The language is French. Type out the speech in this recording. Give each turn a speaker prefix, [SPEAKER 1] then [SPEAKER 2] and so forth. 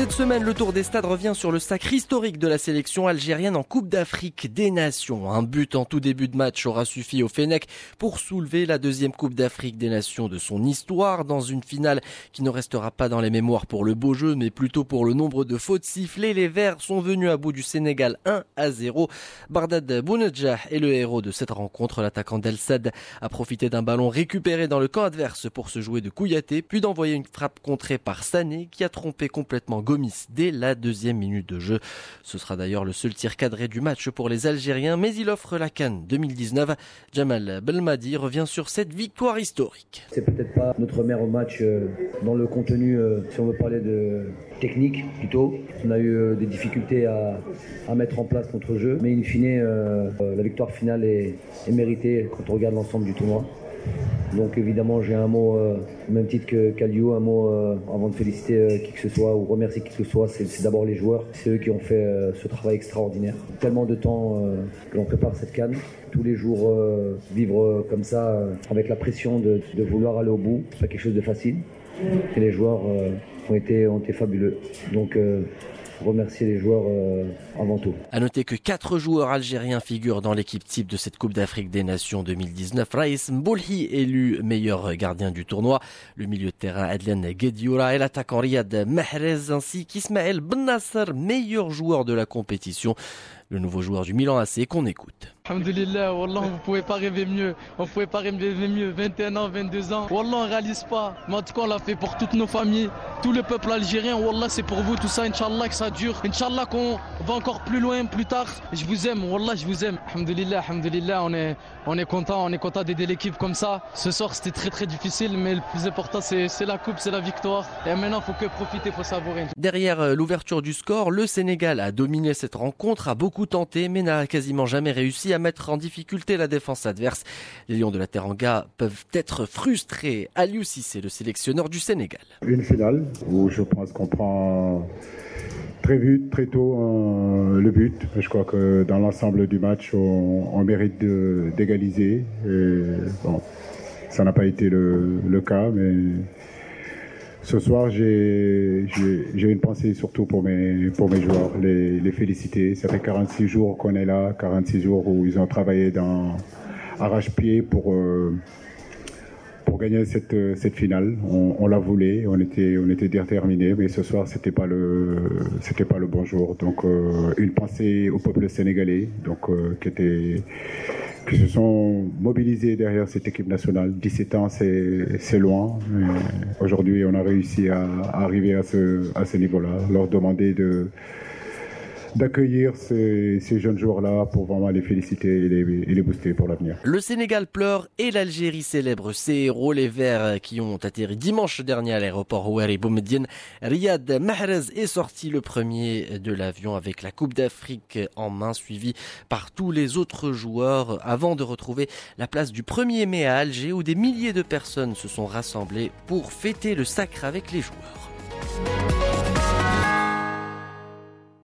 [SPEAKER 1] Cette semaine, le Tour des Stades revient sur le sacre historique de la sélection algérienne en Coupe d'Afrique des Nations. Un but en tout début de match aura suffi au Fennec pour soulever la deuxième Coupe d'Afrique des Nations de son histoire dans une finale qui ne restera pas dans les mémoires pour le beau jeu, mais plutôt pour le nombre de fautes sifflées. Les Verts sont venus à bout du Sénégal 1 à 0. Bardad Bounedjah est le héros de cette rencontre. L'attaquant d'El Sad a profité d'un ballon récupéré dans le camp adverse pour se jouer de Kouyaté, puis d'envoyer une frappe contrée par Sané qui a trompé complètement Gomis dès la deuxième minute de jeu. Ce sera d'ailleurs le seul tir cadré du match pour les Algériens, mais il offre la Cannes 2019. Jamal Belmadi revient sur cette victoire historique.
[SPEAKER 2] C'est peut-être pas notre meilleur match euh, dans le contenu, euh, si on veut parler de technique plutôt. On a eu euh, des difficultés à, mettre en place notre jeu, mais in fine, la victoire finale est, est méritée quand on regarde l'ensemble du tournoi. Donc évidemment, j'ai un mot, euh, même titre que Calio, un mot euh, avant de féliciter euh, qui que ce soit ou remercier qui que ce soit, c'est d'abord les joueurs. C'est eux qui ont fait ce travail extraordinaire. Tellement de temps que l'on prépare cette canne. Tous les jours, vivre comme ça, avec la pression de, de, vouloir aller au bout, c'est pas quelque chose de facile. Et les joueurs ont, été, ont été fabuleux. Donc remercier les joueurs euh, avant tout.
[SPEAKER 1] À noter que quatre joueurs algériens figurent dans l'équipe type de cette Coupe d'Afrique des Nations 2019. Raïs Mboulhi élu meilleur gardien du tournoi, le milieu de terrain Adlen Guedioura et l'attaquant Riyad Mahrez ainsi qu'Ismaël Bennasser, meilleur joueur de la compétition. Le nouveau joueur du Milan AC qu'on écoute.
[SPEAKER 3] Alhamdulillah, Wallah, vous pouvez pas rêver mieux. On pouvait pas rêver mieux. 21 ans, 22 ans. Wallah, on réalise pas. Mais en tout cas, on l'a fait pour toutes nos familles, tout le peuple algérien. Wallah, c'est pour vous, tout ça. Inch'Allah, que ça dure. Inch'Allah, qu'on va encore plus loin, plus tard. Je vous aime. Wallah, je vous aime. Alhamdulillah, Alhamdulillah, on est, on est content. On est content d'aider l'équipe comme ça. Ce soir, c'était très, très difficile. Mais le plus important, c'est la coupe, c'est la victoire. Et maintenant, il faut que profiter, il faut savourer.
[SPEAKER 1] Derrière euh, l'ouverture du score, le Sénégal a dominé cette rencontre, a beaucoup tenté, mais n'a quasiment jamais réussi à mettre en difficulté la défense adverse. Les Lions de la Teranga peuvent être frustrés. Aliou c'est le sélectionneur du Sénégal.
[SPEAKER 4] Une finale où je pense qu'on prend très vite, très tôt euh, le but. Je crois que dans l'ensemble du match, on, mérite d'égaliser. Bon, ça n'a pas été le, le cas, mais ce soir, j'ai une pensée surtout pour mes, pour mes joueurs, les, les féliciter. Ça fait 46 jours qu'on est là, 46 jours où ils ont travaillé dans arrache-pied pour, euh, pour gagner cette, cette finale. On, la voulait, on était, on était déterminés, mais ce soir, c'était pas pas le bon jour. Donc, euh, une pensée au peuple sénégalais, donc, euh, qui était, qui se sont mobilisés derrière cette équipe nationale. 17 ans, c'est loin. Aujourd'hui, on a réussi à, à arriver à ce, à ce niveau-là, leur demander de d'accueillir ces, jeunes joueurs-là pour vraiment les féliciter et les, booster pour l'avenir.
[SPEAKER 1] Le Sénégal pleure et l'Algérie célèbre ses héros, les Verts qui ont atterri dimanche dernier à l'aéroport Ouari Boumediene. Riyad Mahrez est sorti le premier de l'avion avec la Coupe d'Afrique en main, suivi par tous les autres joueurs avant de retrouver la place du 1er mai à Alger où des milliers de personnes se sont rassemblées pour fêter le sacre avec les joueurs.